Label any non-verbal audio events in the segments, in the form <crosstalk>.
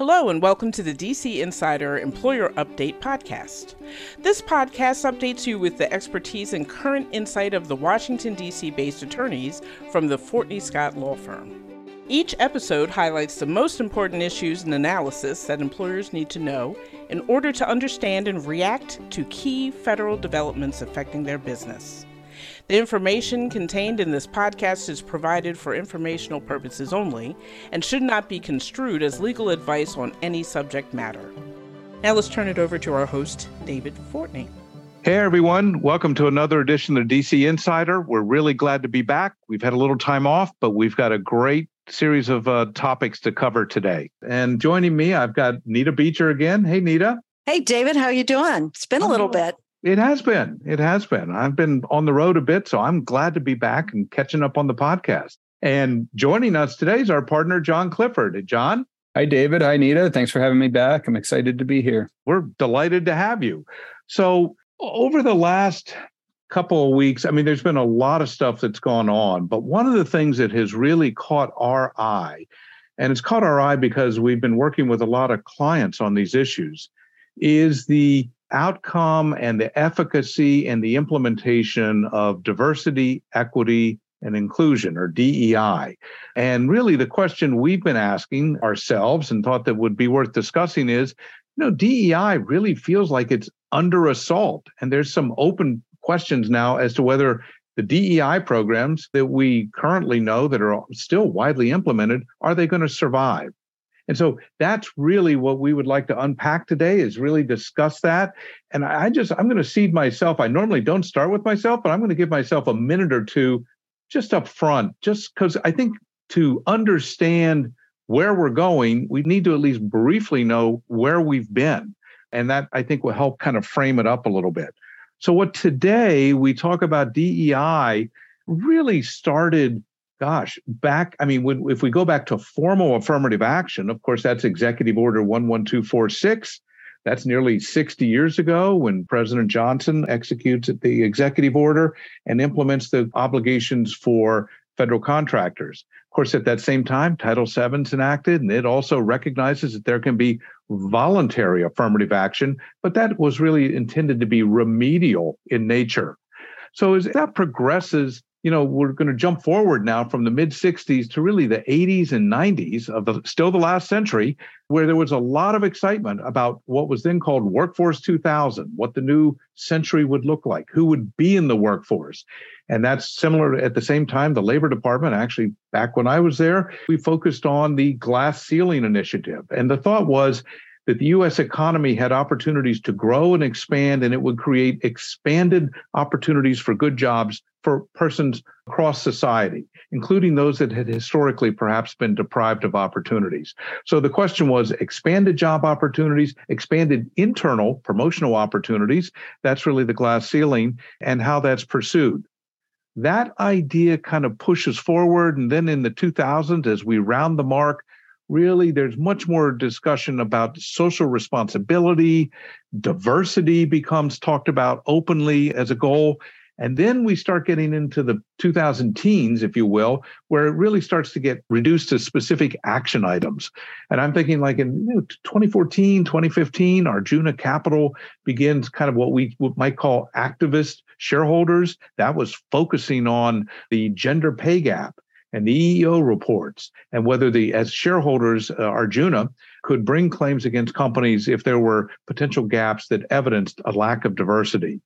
Hello, and welcome to the DC Insider Employer Update podcast. This podcast updates you with the expertise and current insight of the Washington, D.C. based attorneys from the Fortney Scott Law Firm. Each episode highlights the most important issues and analysis that employers need to know in order to understand and react to key federal developments affecting their business. The information contained in this podcast is provided for informational purposes only and should not be construed as legal advice on any subject matter. Now let's turn it over to our host, David Fortney. Hey everyone, welcome to another edition of DC Insider. We're really glad to be back. We've had a little time off, but we've got a great series of uh, topics to cover today. And joining me, I've got Nita Beecher again. Hey Nita. Hey David, how you doing? It's been a little bit. It has been. It has been. I've been on the road a bit, so I'm glad to be back and catching up on the podcast. And joining us today is our partner, John Clifford. John? Hi, David. Hi, Nita. Thanks for having me back. I'm excited to be here. We're delighted to have you. So, over the last couple of weeks, I mean, there's been a lot of stuff that's gone on, but one of the things that has really caught our eye, and it's caught our eye because we've been working with a lot of clients on these issues, is the outcome and the efficacy and the implementation of diversity, equity, and inclusion or DEI. And really the question we've been asking ourselves and thought that would be worth discussing is, you know, DEI really feels like it's under assault. And there's some open questions now as to whether the DEI programs that we currently know that are still widely implemented, are they going to survive? And so that's really what we would like to unpack today is really discuss that. And I just, I'm going to seed myself. I normally don't start with myself, but I'm going to give myself a minute or two just up front, just because I think to understand where we're going, we need to at least briefly know where we've been. And that I think will help kind of frame it up a little bit. So, what today we talk about DEI really started gosh, back, I mean, when, if we go back to formal affirmative action, of course, that's Executive Order 11246. That's nearly 60 years ago when President Johnson executes the executive order and implements the obligations for federal contractors. Of course, at that same time, Title VII is enacted, and it also recognizes that there can be voluntary affirmative action, but that was really intended to be remedial in nature. So as that progresses you know, we're going to jump forward now from the mid 60s to really the 80s and 90s of the still the last century, where there was a lot of excitement about what was then called Workforce 2000, what the new century would look like, who would be in the workforce. And that's similar at the same time, the Labor Department, actually, back when I was there, we focused on the glass ceiling initiative. And the thought was, that the US economy had opportunities to grow and expand, and it would create expanded opportunities for good jobs for persons across society, including those that had historically perhaps been deprived of opportunities. So the question was expanded job opportunities, expanded internal promotional opportunities. That's really the glass ceiling and how that's pursued. That idea kind of pushes forward. And then in the 2000s, as we round the mark, really there's much more discussion about social responsibility diversity becomes talked about openly as a goal and then we start getting into the 2000 teens, if you will, where it really starts to get reduced to specific action items. And I'm thinking like in you know, 2014, 2015, Arjuna Capital begins kind of what we might call activist shareholders. That was focusing on the gender pay gap and the EEO reports and whether the as shareholders uh, Arjuna could bring claims against companies if there were potential gaps that evidenced a lack of diversity.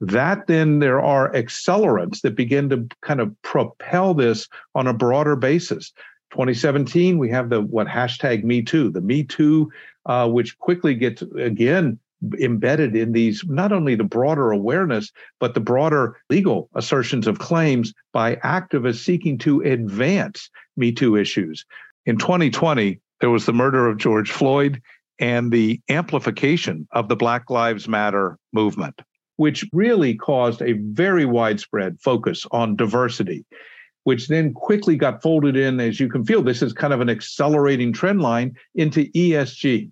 That then there are accelerants that begin to kind of propel this on a broader basis. 2017, we have the what hashtag Me Too, the Me Too, uh, which quickly gets again embedded in these not only the broader awareness but the broader legal assertions of claims by activists seeking to advance me too issues. In 2020 there was the murder of george floyd and the amplification of the black lives matter movement which really caused a very widespread focus on diversity which then quickly got folded in as you can feel this is kind of an accelerating trend line into esg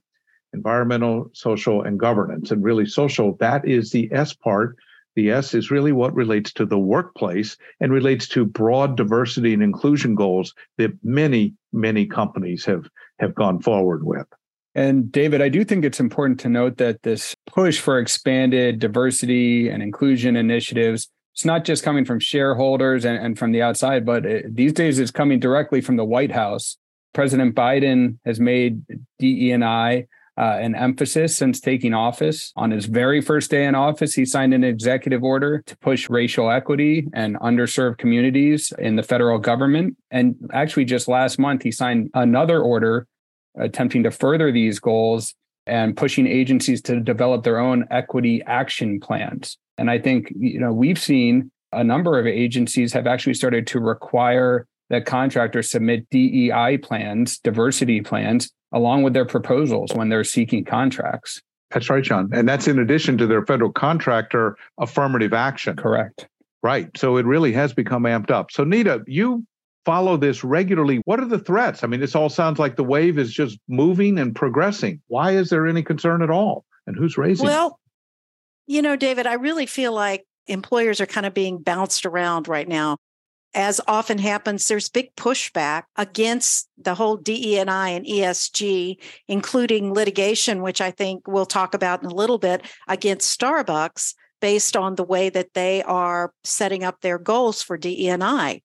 environmental, social, and governance. And really, social, that is the S part. The S is really what relates to the workplace and relates to broad diversity and inclusion goals that many, many companies have, have gone forward with. And David, I do think it's important to note that this push for expanded diversity and inclusion initiatives, it's not just coming from shareholders and, and from the outside, but it, these days it's coming directly from the White House. President Biden has made DE&I uh, an emphasis since taking office. On his very first day in office, he signed an executive order to push racial equity and underserved communities in the federal government. And actually, just last month, he signed another order attempting to further these goals and pushing agencies to develop their own equity action plans. And I think, you know, we've seen a number of agencies have actually started to require that contractors submit DEI plans, diversity plans, along with their proposals when they're seeking contracts. That's right, John. And that's in addition to their federal contractor affirmative action. Correct. Right. So it really has become amped up. So, Nita, you follow this regularly. What are the threats? I mean, this all sounds like the wave is just moving and progressing. Why is there any concern at all? And who's raising well, it? Well, you know, David, I really feel like employers are kind of being bounced around right now as often happens, there's big pushback against the whole DE&I and ESG, including litigation, which I think we'll talk about in a little bit, against Starbucks based on the way that they are setting up their goals for DE&I.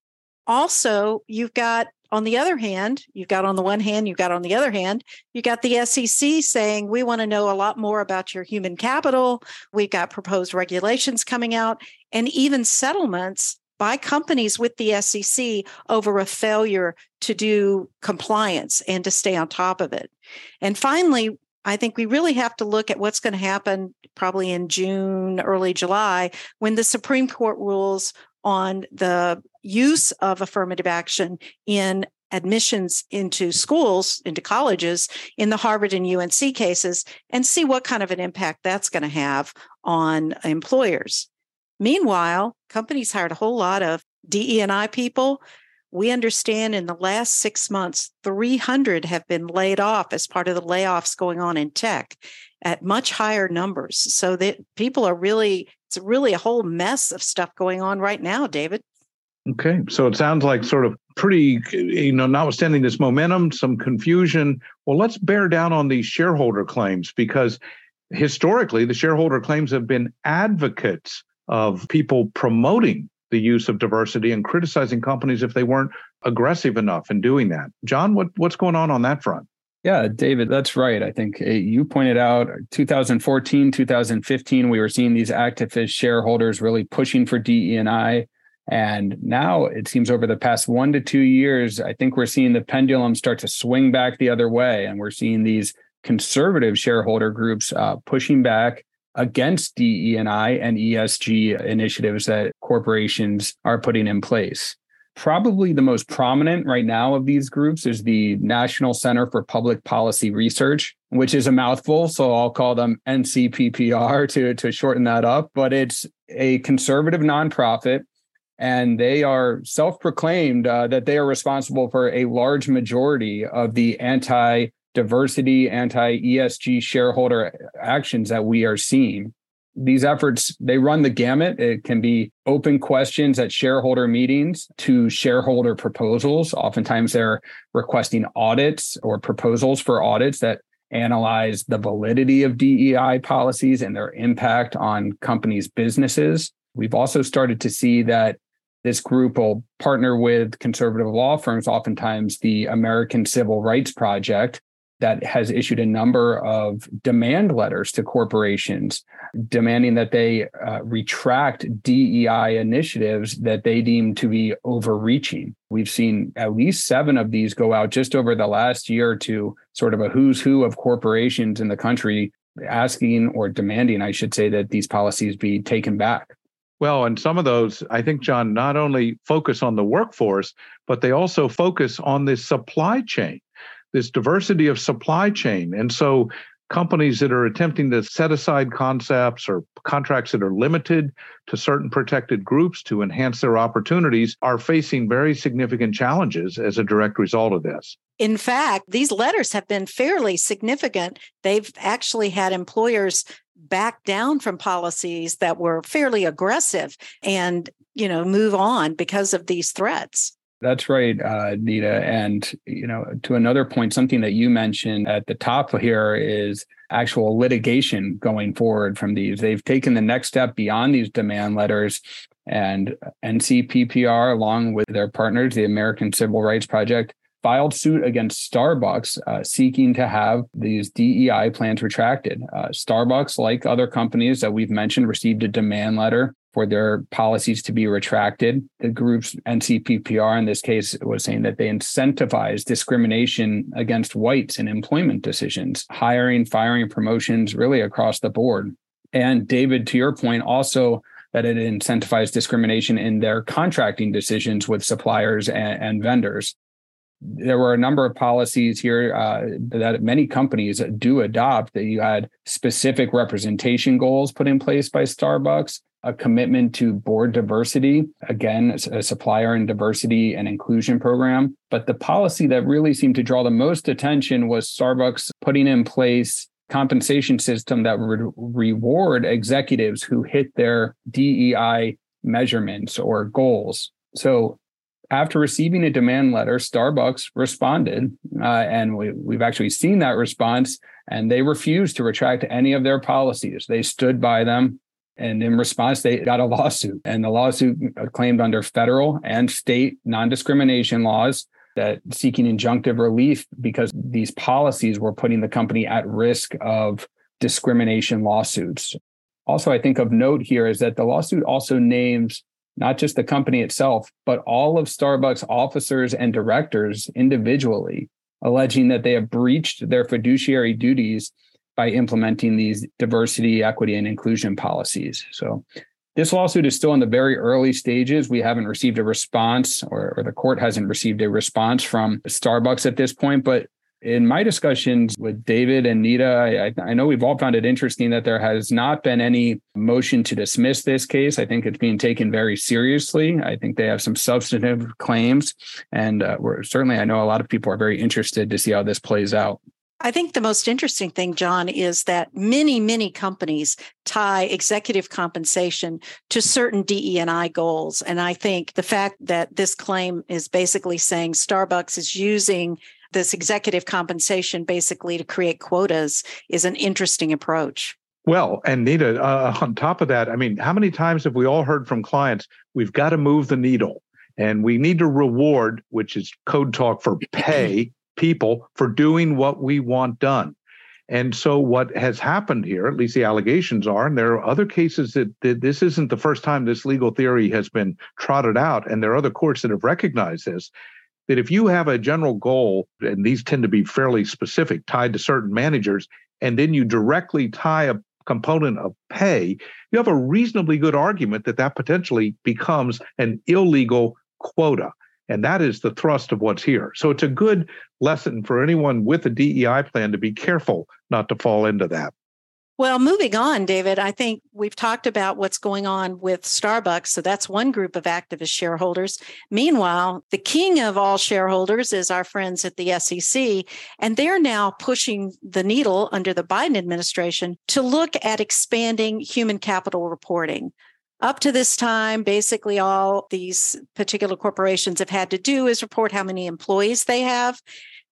Also, you've got on the other hand, you've got on the one hand, you've got on the other hand, you got the SEC saying, we want to know a lot more about your human capital. We've got proposed regulations coming out and even settlements by companies with the SEC over a failure to do compliance and to stay on top of it. And finally, I think we really have to look at what's going to happen probably in June, early July, when the Supreme Court rules on the use of affirmative action in admissions into schools, into colleges, in the Harvard and UNC cases, and see what kind of an impact that's going to have on employers. Meanwhile, companies hired a whole lot of DE&I people. We understand in the last six months, 300 have been laid off as part of the layoffs going on in tech at much higher numbers. So that people are really, it's really a whole mess of stuff going on right now, David. Okay. So it sounds like sort of pretty, you know, notwithstanding this momentum, some confusion. Well, let's bear down on these shareholder claims because historically the shareholder claims have been advocates of people promoting the use of diversity and criticizing companies if they weren't aggressive enough in doing that. John, what, what's going on on that front? Yeah, David, that's right. I think eh, you pointed out 2014, 2015, we were seeing these activist shareholders really pushing for DE&I. And now it seems over the past one to two years, I think we're seeing the pendulum start to swing back the other way. And we're seeing these conservative shareholder groups uh, pushing back against DE&I and ESG initiatives that corporations are putting in place. Probably the most prominent right now of these groups is the National Center for Public Policy Research, which is a mouthful. So I'll call them NCPPR to, to shorten that up. But it's a conservative nonprofit, and they are self proclaimed uh, that they are responsible for a large majority of the anti diversity, anti ESG shareholder actions that we are seeing. These efforts, they run the gamut. It can be open questions at shareholder meetings to shareholder proposals. Oftentimes they're requesting audits or proposals for audits that analyze the validity of DEI policies and their impact on companies' businesses. We've also started to see that this group will partner with conservative law firms, oftentimes the American Civil Rights Project, that has issued a number of demand letters to corporations demanding that they uh, retract DEI initiatives that they deem to be overreaching. We've seen at least seven of these go out just over the last year two, sort of a who's who of corporations in the country asking or demanding, I should say, that these policies be taken back. Well, and some of those, I think, John, not only focus on the workforce, but they also focus on the supply chain this diversity of supply chain. And so companies that are attempting to set aside concepts or contracts that are limited to certain protected groups to enhance their opportunities are facing very significant challenges as a direct result of this. In fact, these letters have been fairly significant. They've actually had employers back down from policies that were fairly aggressive and, you know, move on because of these threats. That's right, uh, Nita. And, you know, to another point, something that you mentioned at the top here is actual litigation going forward from these. They've taken the next step beyond these demand letters and NCPPR, along with their partners, the American Civil Rights Project, filed suit against Starbucks uh, seeking to have these DEI plans retracted. Uh, Starbucks, like other companies that we've mentioned, received a demand letter for their policies to be retracted. The group's NCPPR in this case was saying that they incentivize discrimination against whites in employment decisions, hiring, firing, promotions, really across the board. And David, to your point, also that it incentivized discrimination in their contracting decisions with suppliers and, and vendors there were a number of policies here uh, that many companies do adopt that you had specific representation goals put in place by starbucks a commitment to board diversity again a supplier and diversity and inclusion program. But the policy that really seemed to draw the most attention was starbucks putting in place compensation system that would reward executives who hit their dei measurements or goals. So after receiving a demand letter, Starbucks responded, uh, and we, we've actually seen that response, and they refused to retract any of their policies. They stood by them. And in response, they got a lawsuit. And the lawsuit claimed under federal and state non discrimination laws that seeking injunctive relief because these policies were putting the company at risk of discrimination lawsuits. Also, I think of note here is that the lawsuit also names not just the company itself, but all of Starbucks officers and directors individually, alleging that they have breached their fiduciary duties by implementing these diversity, equity, and inclusion policies. So this lawsuit is still in the very early stages. We haven't received a response, or, or the court hasn't received a response from Starbucks at this point, but in my discussions with David and Nita, I, I, know we've all found it interesting that there has not been any motion to dismiss this case. I think it's being taken very seriously. I think they have some substantive claims, and uh, we're certainly I know a lot of people are very interested to see how this plays out. I think the most interesting thing, John, is that many, many companies tie executive compensation to certain DE and I goals. And I think the fact that this claim is basically saying Starbucks is using this executive compensation basically to create quotas is an interesting approach. Well, and Nita, uh, <laughs> on top of that, I mean, how many times have we all heard from clients, we've got to move the needle and we need to reward, which is code talk for <clears throat> pay people for doing what we want done. And so, what has happened here, at least the allegations are, and there are other cases that, that, this isn't the first time this legal theory has been trotted out, and there are other courts that have recognized this, that if you have a general goal, and these tend to be fairly specific, tied to certain managers, and then you directly tie a component of pay, you have a reasonably good argument that that potentially becomes an illegal quota. And that is the thrust of what's here. So it's a good lesson for anyone with a DEI plan to be careful not to fall into that. Well, moving on, David, I think we've talked about what's going on with Starbucks. So that's one group of activist shareholders. Meanwhile, the king of all shareholders is our friends at the SEC, and they're now pushing the needle under the Biden administration to look at expanding human capital reporting. Up to this time, basically all these particular corporations have had to do is report how many employees they have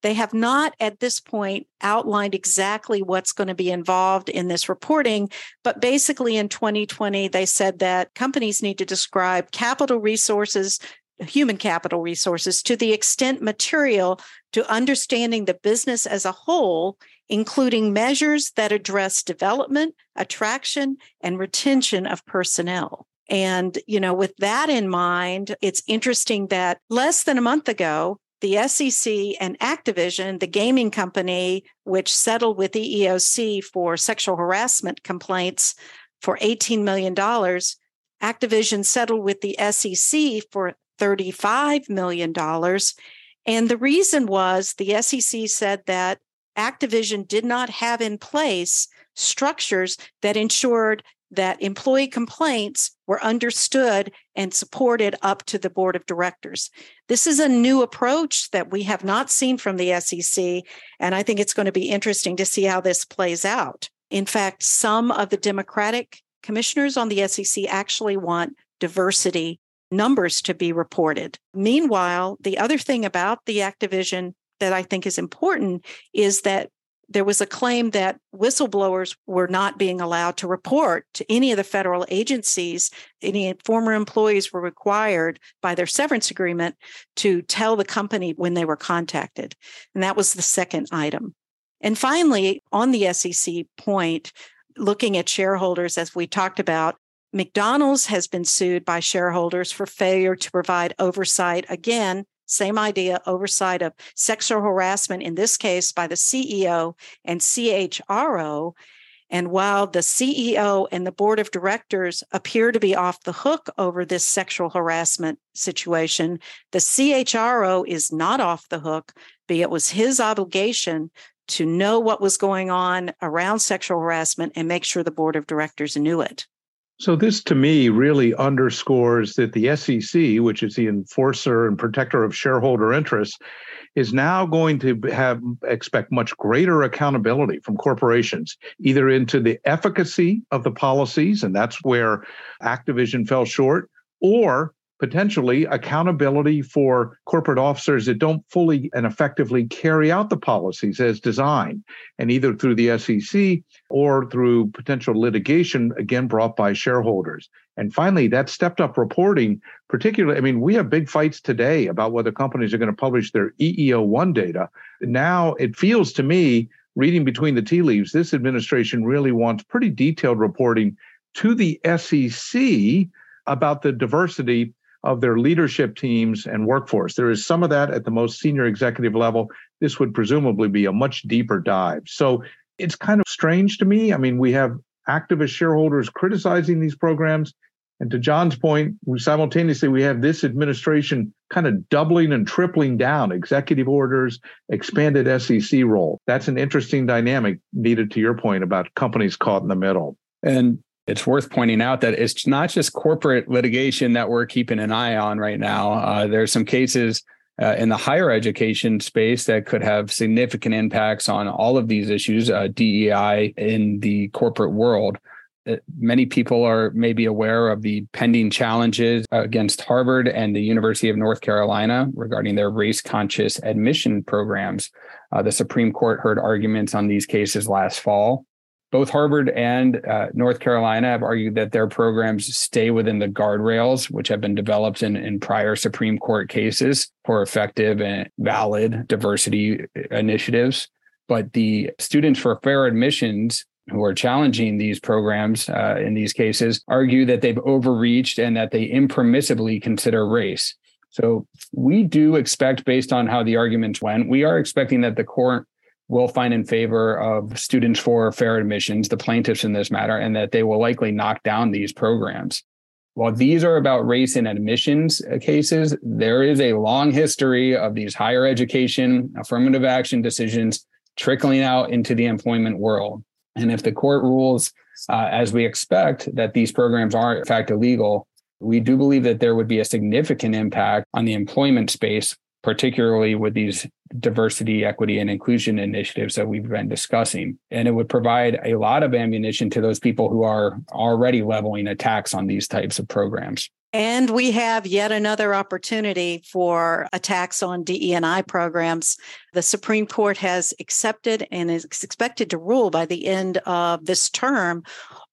they have not at this point outlined exactly what's going to be involved in this reporting, but basically in 2020, they said that companies need to describe capital resources, human capital resources, to the extent material to understanding the business as a whole, including measures that address development, attraction, and retention of personnel. And, you know, with that in mind, it's interesting that less than a month ago, the SEC and Activision, the gaming company, which settled with the EEOC for sexual harassment complaints for $18 million, Activision settled with the SEC for $35 million. And the reason was the SEC said that Activision did not have in place structures that ensured that employee complaints were understood and supported up to the board of directors. This is a new approach that we have not seen from the SEC, and I think it's going to be interesting to see how this plays out. In fact, some of the Democratic commissioners on the SEC actually want diversity numbers to be reported. Meanwhile, the other thing about the Activision that I think is important is that there was a claim that whistleblowers were not being allowed to report to any of the federal agencies. Any former employees were required by their severance agreement to tell the company when they were contacted. And that was the second item. And finally, on the SEC point, looking at shareholders, as we talked about, McDonald's has been sued by shareholders for failure to provide oversight. Again, same idea oversight of sexual harassment, in this case by the CEO and CHRO. And while the CEO and the board of directors appear to be off the hook over this sexual harassment situation, the CHRO is not off the hook, but it was his obligation to know what was going on around sexual harassment and make sure the board of directors knew it. So, this to me really underscores that the SEC, which is the enforcer and protector of shareholder interests, is now going to have expect much greater accountability from corporations, either into the efficacy of the policies, and that's where Activision fell short, or potentially accountability for corporate officers that don't fully and effectively carry out the policies as designed, and either through the SEC or through potential litigation, again, brought by shareholders. And finally, that stepped up reporting, particularly, I mean, we have big fights today about whether companies are going to publish their EEO1 data. Now it feels to me, reading between the tea leaves, this administration really wants pretty detailed reporting to the SEC about the diversity of their leadership teams and workforce. There is some of that at the most senior executive level. This would presumably be a much deeper dive. So it's kind of strange to me. I mean, we have activist shareholders criticizing these programs. And to John's point, we simultaneously we have this administration kind of doubling and tripling down executive orders, expanded SEC role. That's an interesting dynamic Nita to your point about companies caught in the middle. And it's worth pointing out that it's not just corporate litigation that we're keeping an eye on right now. Uh, there's some cases uh, in the higher education space that could have significant impacts on all of these issues, uh, DEI in the corporate world. Uh, many people are maybe aware of the pending challenges against Harvard and the University of North Carolina regarding their race conscious admission programs. Uh, the Supreme Court heard arguments on these cases last fall both Harvard and uh, North Carolina have argued that their programs stay within the guardrails, which have been developed in, in prior Supreme Court cases for effective and valid diversity initiatives. But the Students for Fair Admissions, who are challenging these programs uh, in these cases, argue that they've overreached and that they impermissibly consider race. So we do expect, based on how the arguments went, we are expecting that the court will find in favor of students for fair admissions, the plaintiffs in this matter, and that they will likely knock down these programs. While these are about race and admissions cases, there is a long history of these higher education affirmative action decisions trickling out into the employment world. And if the court rules, uh, as we expect, that these programs are in fact illegal, we do believe that there would be a significant impact on the employment space particularly with these diversity, equity, and inclusion initiatives that we've been discussing. And it would provide a lot of ammunition to those people who are already leveling attacks on these types of programs. And we have yet another opportunity for attacks on DEI programs. The Supreme Court has accepted and is expected to rule by the end of this term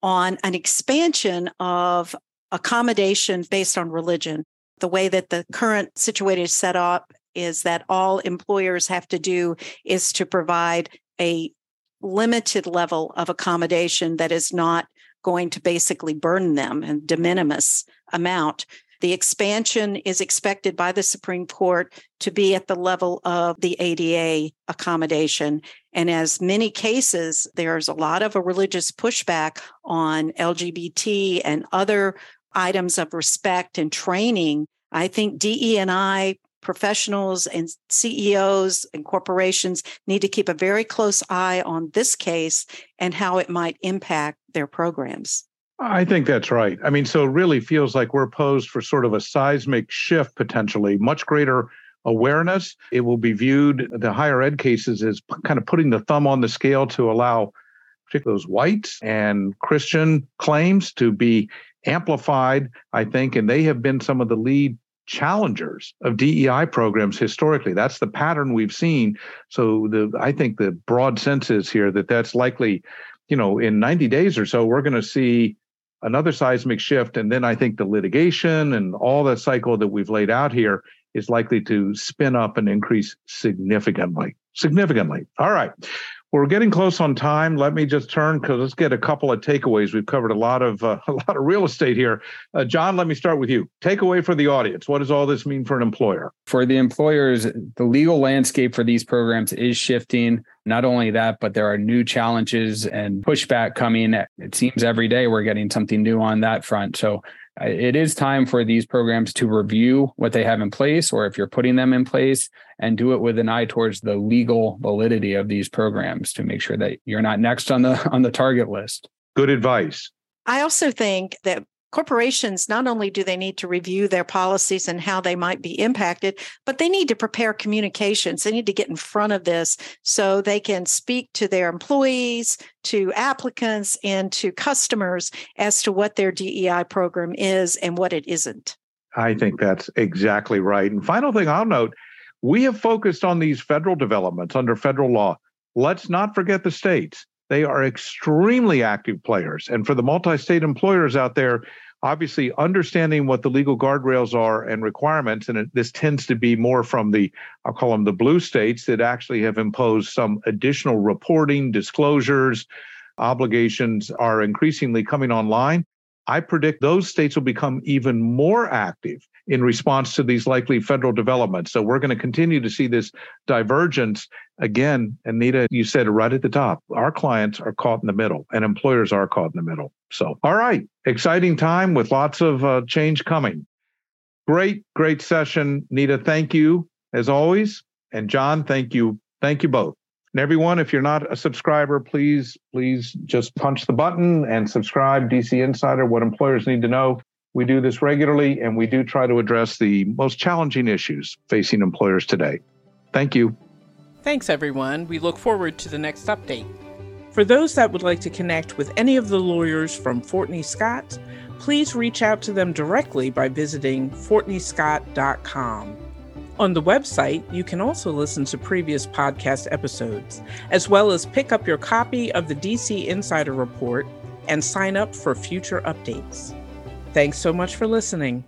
on an expansion of accommodation based on religion. The way that the current situation is set up is that all employers have to do is to provide a limited level of accommodation that is not going to basically burden them and de minimis amount. The expansion is expected by the Supreme Court to be at the level of the ADA accommodation. And as many cases, there's a lot of a religious pushback on LGBT and other items of respect and training, I think DE and I professionals and CEOs and corporations need to keep a very close eye on this case and how it might impact their programs. I think that's right. I mean, so it really feels like we're posed for sort of a seismic shift potentially, much greater awareness. It will be viewed, the higher ed cases, as kind of putting the thumb on the scale to allow particularly those whites and Christian claims to be amplified, I think, and they have been some of the lead challengers of DEI programs historically. That's the pattern we've seen. So the I think the broad sense is here that that's likely, you know, in 90 days or so, we're going to see another seismic shift. And then I think the litigation and all the cycle that we've laid out here is likely to spin up and increase significantly. Significantly. All right. We're getting close on time. Let me just turn because let's get a couple of takeaways. We've covered a lot of uh, <laughs> a lot of real estate here. Uh, John, let me start with you. Takeaway for the audience. What does all this mean for an employer? For the employers, the legal landscape for these programs is shifting. Not only that, but there are new challenges and pushback coming. It seems every day we're getting something new on that front. So it is time for these programs to review what they have in place, or if you're putting them in place, and do it with an eye towards the legal validity of these programs to make sure that you're not next on the <laughs> on the target list. Good advice. I also think that corporations not only do they need to review their policies and how they might be impacted, but they need to prepare communications. They need to get in front of this so they can speak to their employees, to applicants, and to customers as to what their DEI program is and what it isn't. I think that's exactly right. And final thing I'll note we have focused on these federal developments under federal law. Let's not forget the states. They are extremely active players. And for the multi state employers out there, obviously understanding what the legal guardrails are and requirements, and this tends to be more from the, I'll call them the blue states that actually have imposed some additional reporting, disclosures, obligations are increasingly coming online. I predict those states will become even more active in response to these likely federal developments. So we're going to continue to see this divergence. Again, Anita, you said right at the top. Our clients are caught in the middle and employers are caught in the middle. So, all right, exciting time with lots of uh, change coming. Great, great session. Nita, thank you as always. And John, thank you. Thank you both. And everyone, if you're not a subscriber, please, please just punch the button and subscribe. DC Insider, what employers need to know. We do this regularly, and we do try to address the most challenging issues facing employers today. Thank you. Thanks, everyone. We look forward to the next update. For those that would like to connect with any of the lawyers from Fortney Scott, please reach out to them directly by visiting fortneyscott.com. On the website, you can also listen to previous podcast episodes, as well as pick up your copy of the DC Insider Report and sign up for future updates. Thanks so much for listening.